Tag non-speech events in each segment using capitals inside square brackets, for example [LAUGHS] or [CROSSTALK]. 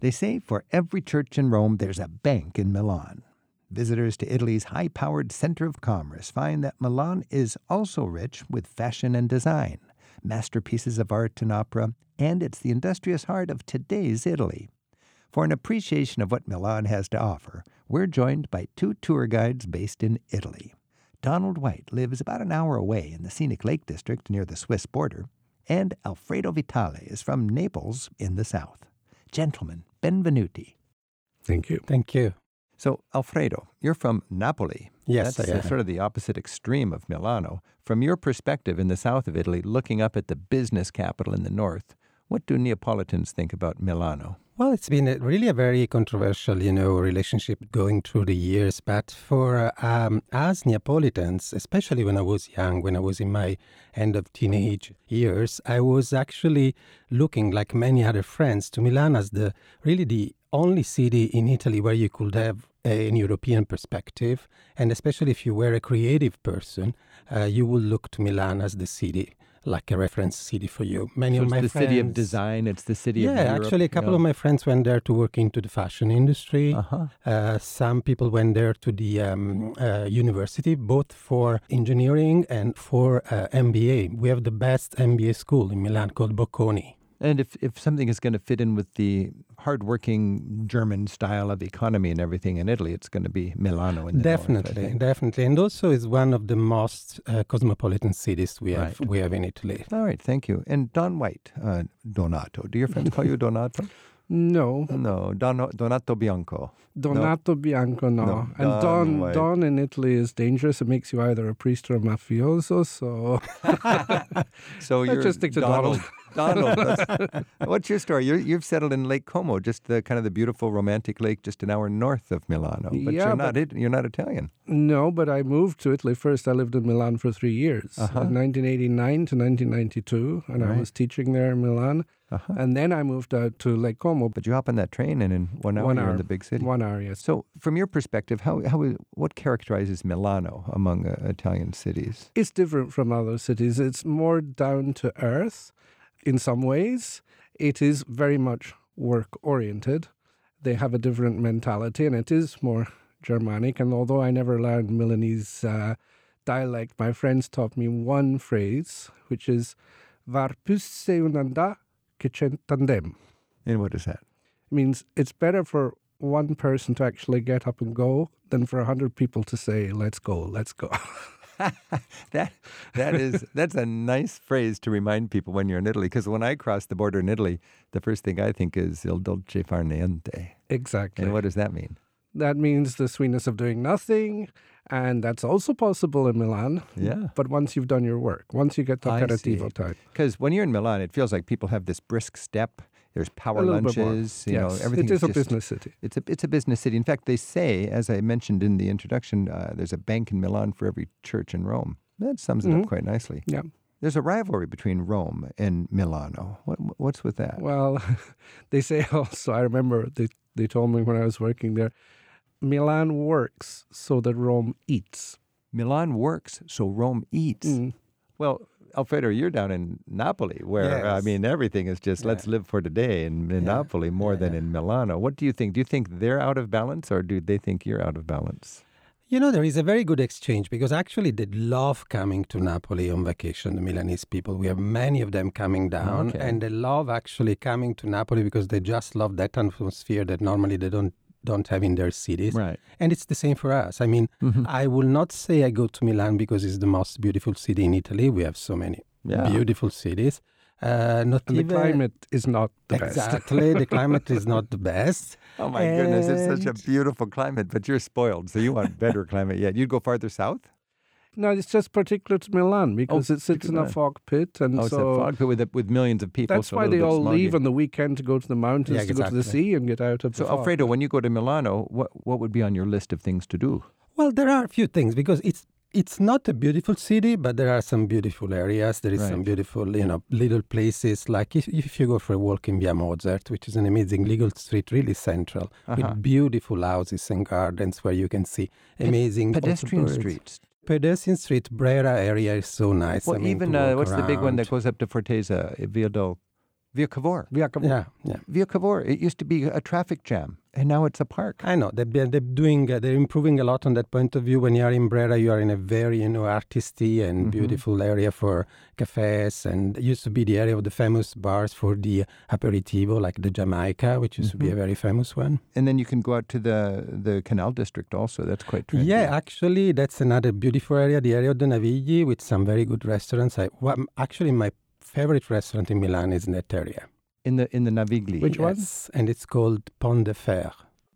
They say for every church in Rome, there's a bank in Milan. Visitors to Italy's high powered center of commerce find that Milan is also rich with fashion and design, masterpieces of art and opera, and it's the industrious heart of today's Italy. For an appreciation of what Milan has to offer, we're joined by two tour guides based in Italy. Donald White lives about an hour away in the scenic Lake District near the Swiss border, and Alfredo Vitale is from Naples in the south. Gentlemen, benvenuti. Thank you. Thank you. So, Alfredo, you're from Napoli. Yes, That's I am. sort of the opposite extreme of Milano. From your perspective in the south of Italy, looking up at the business capital in the north, what do Neapolitans think about Milano? Well, it's been a, really a very controversial, you know, relationship going through the years. But for um, us Neapolitans, especially when I was young, when I was in my end of teenage years, I was actually looking, like many other friends, to Milan as the really the only city in Italy where you could have an European perspective, and especially if you were a creative person, uh, you would look to Milan as the city. Like a reference city for you. Many So of it's my the friends, city of design, it's the city yeah, Europe. actually, a couple of my friends went there to work into the fashion industry. Uh-huh. Uh, some people went there to the um, uh, university, both for engineering and for uh, MBA. We have the best MBA school in Milan called Bocconi. And if, if something is going to fit in with the hardworking German style of economy and everything in Italy, it's going to be Milano in the north, definitely, think. definitely, and also is one of the most uh, cosmopolitan cities we have Right. we have in Italy. All right, thank you. And Don White, uh, Donato. Do your friends call you [LAUGHS] Donato? No, No, Don, Donato Bianco. Donato Bianco, no. No, and Don Don, Don in Italy is dangerous. It makes you either a priest or a mafioso. So [LAUGHS] So [LAUGHS] you're just stick to Donald. Donald. [LAUGHS] that's- what's your story? You're, you've settled in Lake Como, just the kind of the beautiful romantic lake, just an hour north of Milano. But Yeah, you're not. but- you're not Italian. no, but I moved to Italy first. I lived in Milan for three years, Uh-huh. 1989 to 1992, and Right. I was teaching there in Milan. Uh-huh. And then I moved out to Lake Como. But you hop on that train, and in one hour One you're in the big city. One hour, yes. So, from your perspective, how, how what characterizes Milano among uh, Italian cities? It's different from other cities. It's more down to earth in some ways. It is very much work oriented. They have a different mentality and it is more Germanic. And although I never learned Milanese uh, dialect, my friends taught me one phrase, which is Var pusse unanda che centandem. And what is that? It means it's better for one person to actually get up and go than for a hundred people to say, let's go, let's go. [LAUGHS] [LAUGHS] that that is that's a nice phrase to remind people when you're in Italy. Because when I cross the border in Italy, the first thing I think is il dolce far niente. exactly. And what does that mean? That means the sweetness of doing nothing, and that's also possible in Milan. Yeah. But once you've done your work, once you get to I aperitivo time, Because when you're in Milan, it feels like people have this brisk step. There's power a little bit more. lunches. You yes, know, everything it is a just- business city. It's a it's a business city. In fact, they say, as I mentioned in the introduction, uh, there's a bank in Milan for every church in Rome. That sums it up Mhm. quite nicely. Yeah. There's a rivalry between Rome and Milano. What, what's with that? Well, [LAUGHS] they say [LAUGHS] also. I remember they they told me when I was working there, Milan works so that Rome eats. Milan works, so Rome eats. Mm. Well, Alfredo, you're down in Napoli, where uh, I mean everything is just let's live for today in, in Yeah. Napoli more than Yeah. in Milano. What do you think? Do you think they're out of balance, or do they think you're out of balance? You know, there is a very good exchange because actually they love coming to Napoli on vacation, the Milanese people. We have many of them coming down Okay. and they love actually coming to Napoli because they just love that atmosphere that normally they don't don't have in their cities. Right. And it's the same for us. I mean, I will not say I go to Milan because it's the most beautiful city in Italy. We have so many Yeah. beautiful cities. Uh, not And the climate is not the best. exactly. the climate is not the best. [LAUGHS] Oh my goodness, it's such a beautiful climate, but you're spoiled, so you want better climate yet. You'd go farther south? No, it's just particular to Milan because it sits in a fog pit, and Oh, it's so a fog pit with, with millions of people. that's so why they all smoggy. leave on the weekend to go to the mountains, Yeah, to go to the exactly. sea, and get out of the So, fog. Alfredo, when you go to Milano, what, what would be on your list of things to do? Well, there are a few things because it's it's not a beautiful city, but there are some beautiful areas. There is some beautiful, you know, little places. Like if, if you go for a walk in Via Mozart, which is an amazing legal street, really central, Uh-huh. with beautiful houses and gardens where you can see amazing also Pedestrian streets. Pedestrian street, Brera area is so nice. Well, I mean, even uh, what's the big one that goes up to Forteza, Via del Via Cavour. Via Cavour. Yeah, yeah. Via Cavour. It used to be a traffic jam, and now it's a park. I know they're, they're doing uh, they're improving a lot on that point of view. When you are in Brera, you are in a very you know artisty and Mhm. beautiful area for cafes, and it used to be the area of the famous bars for the aperitivo, like the Jamaica, which used to be a Mhm. very famous one. And then you can go out to the the Canal District also. That's quite trendy. Yeah, actually, that's another beautiful area, the area of the Navigli, with some very good restaurants. I, well, actually, my favorite restaurant in Milan is in that area. In the in the Navigli, Which one? Yes, and it's called Pont de Fer,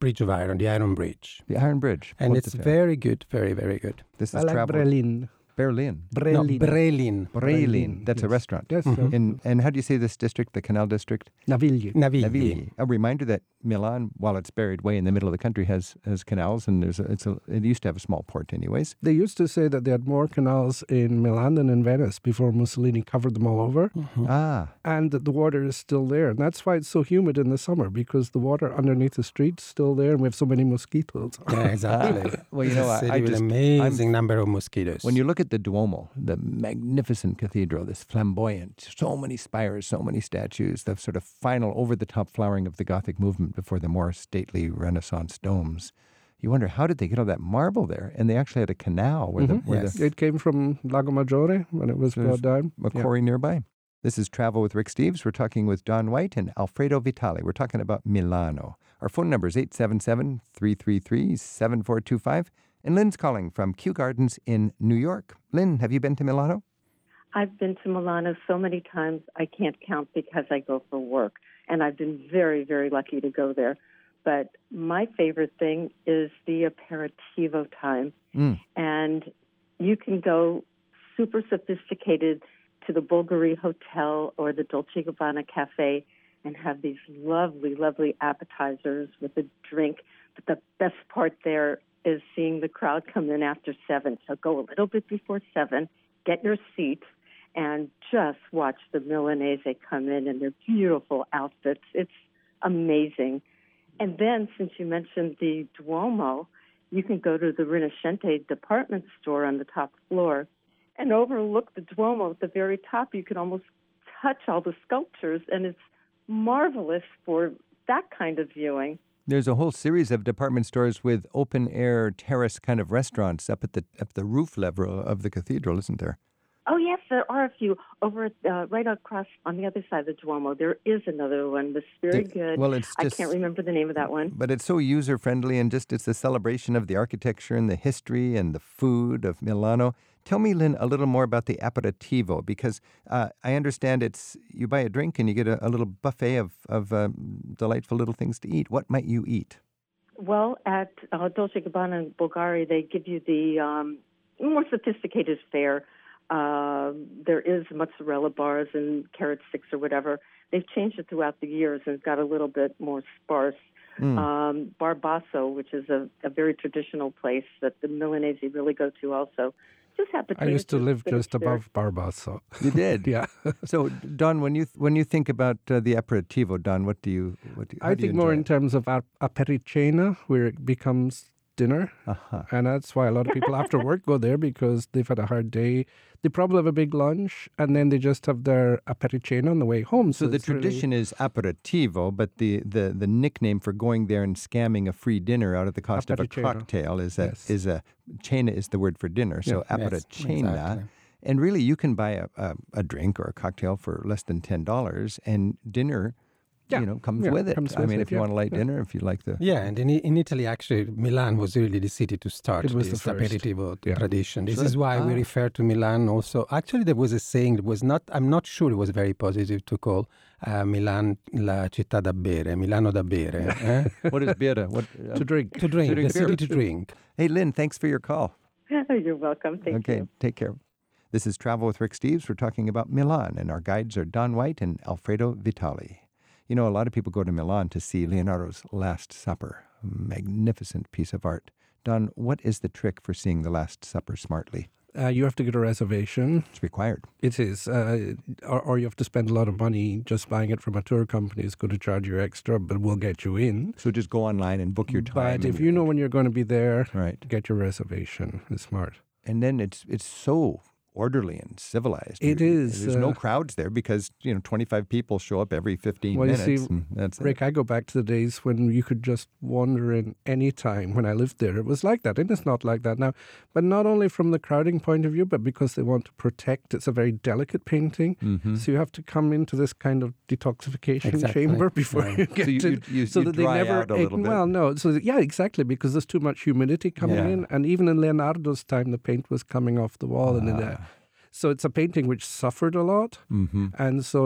Bridge of Iron, the Iron Bridge. the Iron Bridge, And Pont it's very good, very, very good. This I is like travel. Berlin. Berlin. No, Berlin. Brellin. Brellin. That's a restaurant. Yes, Mhm. sir. In and how do you say this district? The Canal District. Navigli. Navigli. Navigli. A reminder that Milan, while it's buried way in the middle of the country, has has canals, and there's a, it's a it used to have a small port, anyways. They used to say that they had more canals in Milan than in Venice before Mussolini covered them all over, Mhm. Ah, and that the water is still there. And that's why it's so humid in the summer because the water underneath the streets is still there, and we have so many mosquitoes. Yeah, exactly. [LAUGHS] Well, you know, It's a I- city I with just- amazing number of mosquitoes. when you look at the Duomo, the magnificent cathedral, this flamboyant, so many spires, so many statues, the sort of final over-the-top flowering of the Gothic movement before the more stately Renaissance domes. You wonder how did they get all that marble there? And they actually had a canal where Mhm. the where Yes. the It came from Lago Maggiore when it was brought down. a Yeah. nearby. This is Travel with Rick Steves. We're talking with Don White and Alfredo Vitale. We're talking about Milano. Our phone number is 877 333 7425. And Lynn's calling from Kew Gardens in New York. Lynn, have you been to Milano? I've been to Milano so many times I can't count because I go for work, and I've been very, very lucky to go there. But my favorite thing is the aperitivo time, Mm. and you can go super sophisticated to the Bulgari Hotel or the Dolce Gabbana Cafe and have these lovely, lovely appetizers with a drink. But the best part there is seeing the crowd come in after seven. So go a little bit before seven, get your seat, and just watch the Milanese come in in their beautiful outfits. It's amazing. And then, since you mentioned the Duomo, you can go to the Rinascente department store on the top floor and overlook the Duomo at the very top. You can almost touch all the sculptures, and it's marvelous for that kind of viewing. There's a whole series of department stores with open air terrace kind of restaurants up at the up the roof level of the cathedral, isn't there? Oh yes, there are a few over uh, right across on the other side of the Duomo. There is another one that's very good. Well, it's I can't remember the name of that one. but it's so user friendly and just it's a celebration of the architecture and the history and the food of Milano. Tell me, Lynn, a little more about the aperitivo because uh, I understand it's you buy a drink and you get a, a little buffet of of um, delightful little things to eat. What might you eat? Well, at uh, Dolce Gabbana in Bulgaria, they give you the um, more sophisticated fare. Uh, there is mozzarella bars and carrot sticks or whatever. They've changed it throughout the years and got a little bit more sparse. Mm. Um, Bar Basso, which is a, a very traditional place that the Milanese really go to, also. Just have I used to live just of fare. above Bar Basso. You did. [LAUGHS] yeah. [LAUGHS] So, Don, when you when you think about uh, the aperitivo, Don, what do you what do I do you think more enjoy in terms of ap- apericena, where it becomes dinner. Uh-huh. And that's why a lot of people after work go there because they've had a hard day. They probably have a big lunch and then they just have their apericena on the way home. So So, the it's really- tradition is aperitivo, but the, the, the nickname for going there and scamming a free dinner out at the cost of a cocktail is a Yes. is a cena is the word for dinner. So Yes, apericena, exactly. and really you can buy a, a, a drink or a cocktail for less than ten dollars, and dinner, Yeah, you know, comes yeah, with it. comes I with mean, it, if you yeah, want a light yeah. dinner, if you like the Yeah, and in, in Italy, actually, Milan was really the city to start It was the this first. aperitivo Yeah. tradition. This Sure. is why we Ah. refer to Milan also. Actually, there was a saying that was not, I'm not sure it was very positive to call uh, Milan la città da bere, Milano da bere. [LAUGHS] eh? what is beer? What uh, [LAUGHS] to drink. to drink, drink the beer. city to drink. Hey, Lynn, thanks for your call. [LAUGHS] You're welcome. Thank you. okay, you. take care. This is Travel with Rick Steves. We're talking about Milan, and our guides are Don White and Alfredo Vitale. You know, a lot of people go to Milan to see Leonardo's Last Supper, a magnificent piece of art. Don, what is the trick for seeing the Last Supper smartly? Uh, you have to get a reservation. It's required. It is. Uh, or, or you have to spend a lot of money just buying it from a tour company is going to charge you extra, but we'll get you in. So just go online and book your time. But if you know when you're going to be there, right, get your reservation. It's smart. and then it's it's so orderly and civilized. It You- is, There's no uh, crowds there because you know 25 people show up every 15 Well, you minutes. see, and that's it. Rick, I go back to the days when you could just wander in any time when I lived there. It was like that, and it's not like that now. But not only from the crowding point of view, but because they want to protect. It's a very delicate painting, Mhm. so you have to come into this kind of detoxification Exactly. chamber [LAUGHS] before Right. you get So you- to. you- you- so you that they never out a little bit. Well, no. So that- yeah, exactly, because there's too much humidity coming Yeah. in, and even in Leonardo's time, the paint was coming off the wall, and in the. So it's a painting which suffered a lot, Mhm. and so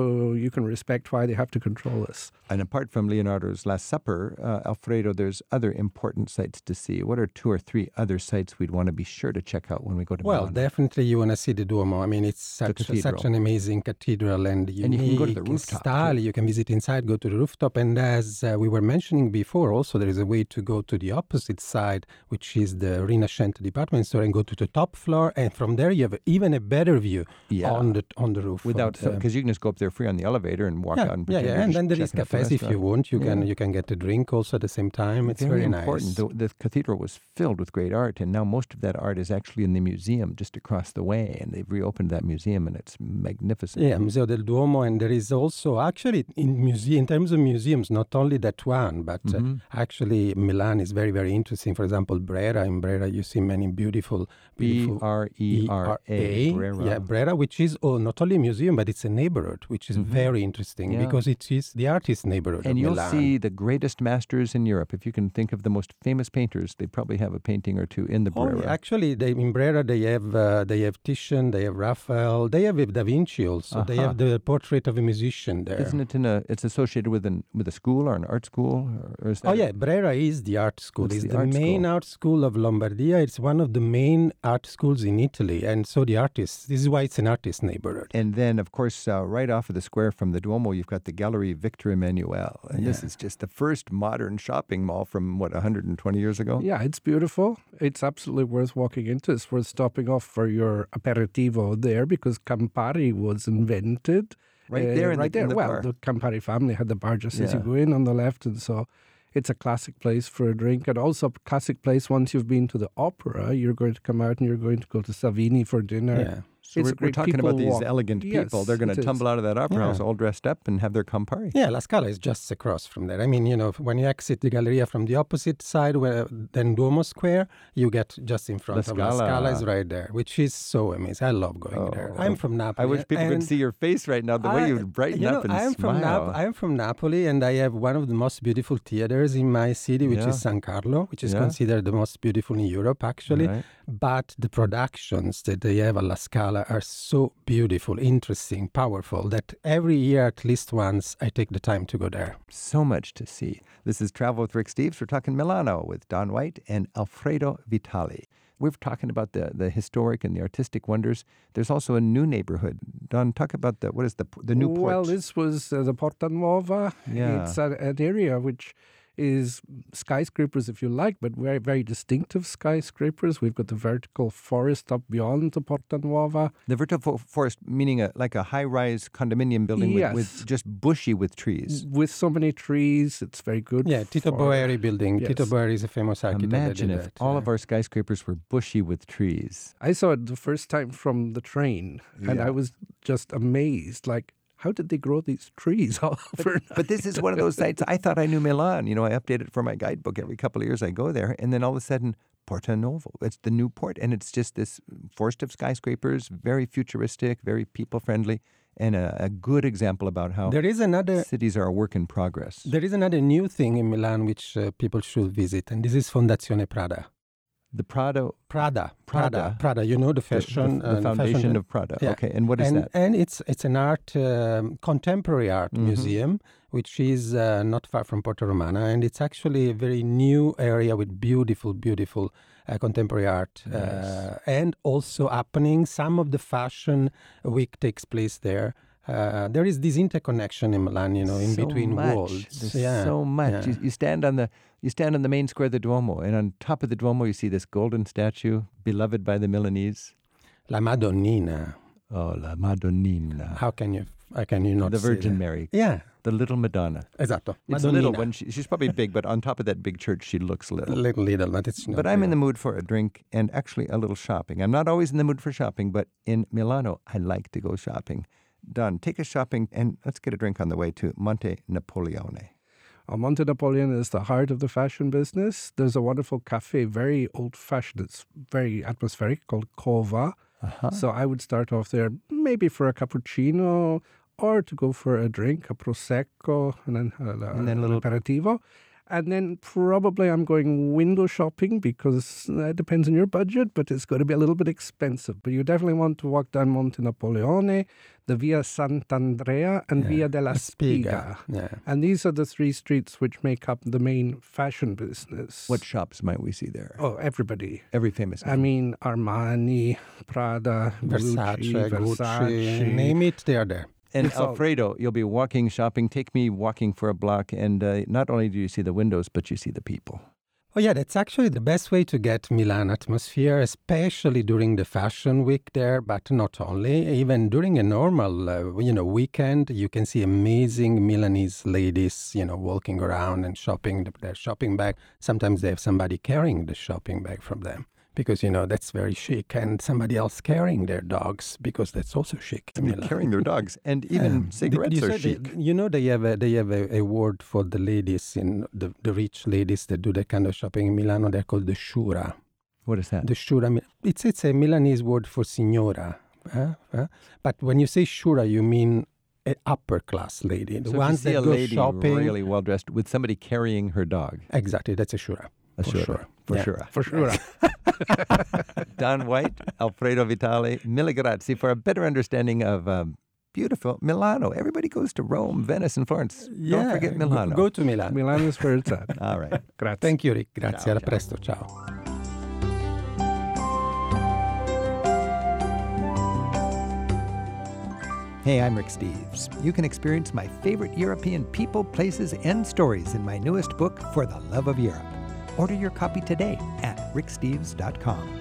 you can respect why they have to control this. And apart from Leonardo's Last Supper, uh, Alfredo, there's other important sites to see. What are two or three other sites we'd want to be sure to check out when we go to the Well, Milan? definitely you want to see the Duomo. I mean, it's such, cathedral. such an amazing cathedral and unique And you can go to the rooftop, style. too. You can visit inside, go to the rooftop. And as uh, we were mentioning before, also there is a way to go to the opposite side, which is the Rinascente department store, and go to the top floor. And from there, you have even a better view Yeah. on the on the roof. Without, because you can just go up there free on the elevator and walk yeah, out and yeah, yeah. And then there is out the cafes if you want. You can you can get a drink also at the same time. It's very, important. nice. The, the cathedral was filled with great art, and now most of that art is actually in the museum just across the way, and they've reopened that museum, and it's magnificent. Yeah, Museo del Duomo, and there is also actually in museum in terms of museums, not only that one, but uh, Mhm. actually Milan is very very interesting. For example, Brera. In Brera, you see many beautiful, B beautiful R E R A. ERA, yeah, Brera, which is oh, not only a museum, but it's a neighborhood, which is Mhm. very interesting Yeah. because it is the artist neighborhood And you'll Milan. see the greatest masters in Europe. If you can think of the most famous painters, they probably have a painting or two in the Oh, Brera. yeah, actually, they, in Brera they have uh, they have Titian, they have Raphael, they have Da Vinci also. They have the portrait of a musician there. Isn't it in a? It's associated with an with a school or an art school, or, or is that Oh yeah, Brera is the art school. It's It's, the the, art main school. art school of Lombardia. It's one of the main art schools in Italy, and so the artists. This is why it's an artist neighborhood. And then, of course, uh, right off of the square from the Duomo, you've got the Gallery Victor Emmanuel. And this is just the first modern shopping mall from, what, 120 years ago? Yeah, it's beautiful. It's absolutely worth walking into. It's worth stopping off for your aperitivo there because Campari was invented. Right uh, there in the- right there. in the well, bar. the Campari family had the bar just as you go in on the left, and so it's a classic place for a drink, and also a classic place once you've been to the opera. You're going to come out and you're going to go to Savini for dinner. Yeah. So we're, we're talking about these walk. elegant people. Yes, They're going to tumble out of that opera Yeah. house all dressed up and have their Campari. Yeah, La Scala is just across from there. I mean, you know, when you exit the Galleria from the opposite side, where then Duomo Square, you get just in front La of La Scala is right there, which is so amazing. I love going there. Oh, I'm from Napoli. I wish people could see your face right now, the way I- you brighten you up know, and I'm smile. from Nap- I'm from Napoli, and I have one of the most beautiful theaters in my city, which Yeah. is San Carlo, which is Yeah. considered the most beautiful in Europe, actually. Right. But the productions that they have at La Scala are so beautiful, interesting, powerful that every year, at least once, I take the time to go there. So much to see. This is Travel with Rick Steves. We're talking Milano with Don White and Alfredo Vitale. We're talking about the, the historic and the artistic wonders. There's also a new neighborhood. Don, talk about the what is the the new port? Well, this was uh, the Porta Nuova. Yeah. It's a, an area which is skyscrapers, if you like, but very, very distinctive skyscrapers. We've got the vertical forest up beyond the Porta Nuova. The vertical forest, meaning a like a high-rise condominium building with, with just bushy with trees. With so many trees, it's very good. Yeah, Tito for- Boeri building. Tito Yes. Boeri is a famous architect. Imagine if that, all yeah. of our skyscrapers were bushy with trees. I saw it the first time from the train, and Yeah. I was just amazed. Like, how did they grow these trees [LAUGHS] all over? But this is one of those sites. I thought I knew Milan. You know, I update it for my guidebook every couple of years. I go there, and then all of a sudden, Porta Novo. It's the new port, and it's just this forest of skyscrapers, very futuristic, very people friendly, and a, a good example about how There is another. cities are a work in progress. There is another new thing in Milan which uh, people should visit, and this is Fondazione Prada. The Prado, Prada, Prada. Prada, Prada. You know the fashion, the, uh, the foundation fashion- of Prada. Yeah. Okay, and what is and, that? And it's it's an art, um, contemporary art Mhm. museum, which is uh, not far from Porta Romana, and it's actually a very new area with beautiful, beautiful uh, contemporary art, Nice. uh, and also happening. Some of the fashion week takes place there. Uh, there is this interconnection in Milan, you know, in so between much. worlds. There's yeah, so much. yeah. You, you stand on the you stand on the main square of the Duomo, and on top of the Duomo, you see this golden statue, beloved by the Milanese. La Madonnina. Oh, la Madonnina, How can you? How can you not? the Virgin? Mary. Yeah, The little Madonna. Esatto. It's little Madonnina. when she, she's probably big, but on top of that big church, she looks little. Little, little, but it's not But I'm in the mood for a drink and actually a little shopping. I'm not always in the mood for shopping, but in Milano, I like to go shopping. Done. Take us shopping and let's get a drink on the way to Monte Napoleone. Uh, Monte Napoleon is the heart of the fashion business. There's a wonderful cafe, very old fashioned. It's very atmospheric called Cova. Uh-huh. So I would start off there maybe for a cappuccino or to go for a drink, a prosecco, and then, uh, And then a little- aperitivo. And then probably I'm going window shopping because it depends on your budget, but it's going to be a little bit expensive. But you definitely want to walk down Monte Napoleone, the Via Sant'Andrea, and Via della Spiga. Yeah. And these are the three streets which make up the main fashion business. What shops might we see there? Oh, everybody. Every famous I mean, Armani, Prada, Versace, Gucci, Gucci, Versace. name it, they are there. And It's all- Alfredo, you'll be walking, shopping. Take me walking for a block, and uh, not only do you see the windows, but you see the people. Oh yeah, that's actually the best way to get Milan atmosphere, especially during the fashion week there, but not only. Even during a normal, uh, you know, weekend, you can see amazing Milanese ladies, you know, walking around and shopping their shopping bag. Sometimes they have somebody carrying the shopping bag from them because you know that's very chic, and somebody else carrying their dogs because that's also chic. in Milan. Carrying their dogs, and even Um, cigarettes you are said they- chic. you know, they have a, they have a, a word for the ladies in the, the rich ladies that do that kind of shopping in Milano. They're called the sciura. What is that? The sciura. It's it's a Milanese word for signora. huh? Huh? But when you say sciura, you mean an upper class lady. The so ones you see that a go lady shopping. really well dressed with somebody carrying her dog. Exactly, that's a sciura. A For sure. For Yeah. sure. For sure. [LAUGHS] Don White, Alfredo Vitale, mille grazie for a better understanding of um, beautiful Milano. Everybody goes to Rome, Venice, and Florence. Don't forget go- Milano. Go, to Milan. Milan is where it's at. [LAUGHS] All right. Grazie. Thank you, Rick. Grazie. Ciao, Alla ciao. presto. Ciao. Hey, I'm Rick Steves. You can experience my favorite European people, places, and stories in my newest book, For the Love of Europe. Order your copy today at ricksteves.com.